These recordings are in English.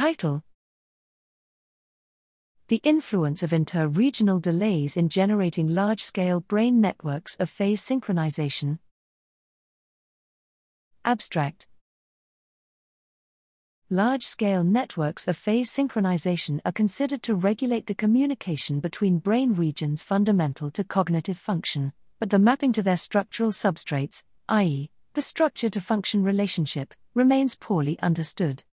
Title The influence of inter regional delays in generating large scale brain networks of phase synchronization. Abstract Large scale networks of phase synchronization are considered to regulate the communication between brain regions fundamental to cognitive function, but the mapping to their structural substrates, i.e., the structure to function relationship, remains poorly understood.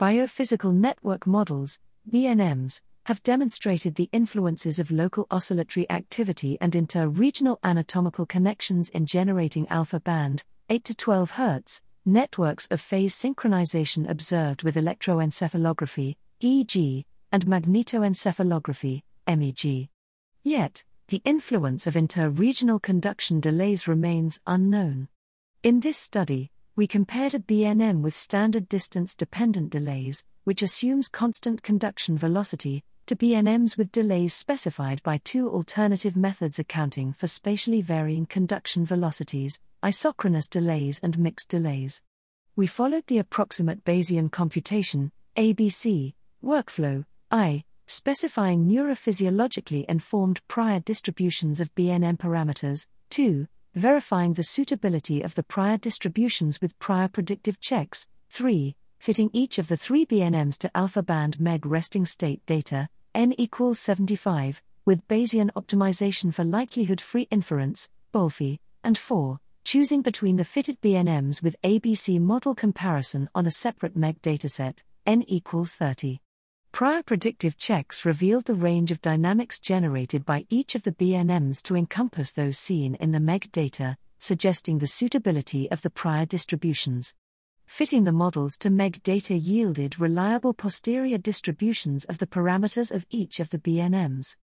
Biophysical network models, BNMs, have demonstrated the influences of local oscillatory activity and inter regional anatomical connections in generating alpha band, 8 to 12 Hz, networks of phase synchronization observed with electroencephalography, EEG, and magnetoencephalography, MEG. Yet, the influence of inter-regional conduction delays remains unknown. In this study, we compared a BNM with standard distance dependent delays, which assumes constant conduction velocity, to BNMs with delays specified by two alternative methods accounting for spatially varying conduction velocities, isochronous delays and mixed delays. We followed the approximate Bayesian computation, ABC, workflow, I, specifying neurophysiologically informed prior distributions of BNM parameters, 2, verifying the suitability of the prior distributions with prior predictive checks, 3, fitting each of the three BNMs to alpha band MEG resting state data, n equals 75, with Bayesian optimization for likelihood free inference, BOLFI, and 4, choosing between the fitted BNMs with ABC model comparison on a separate MEG dataset, n equals 30. Prior predictive checks revealed the range of dynamics generated by each of the BNMs to encompass those seen in the MEG data, suggesting the suitability of the prior distributions. Fitting the models to MEG data yielded reliable posterior distributions of the parameters of each of the BNMs.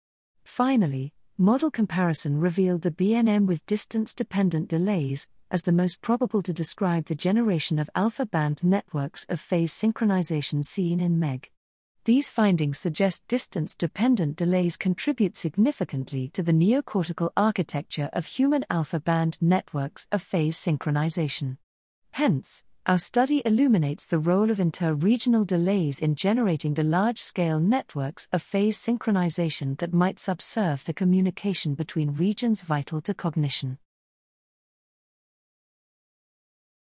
Finally, Model comparison revealed the BNM with distance dependent delays as the most probable to describe the generation of alpha band networks of phase synchronization seen in MEG. These findings suggest distance dependent delays contribute significantly to the neocortical architecture of human alpha band networks of phase synchronization. Hence, our study illuminates the role of inter-regional delays in generating the large-scale networks of phase synchronization that might subserve the communication between regions vital to cognition.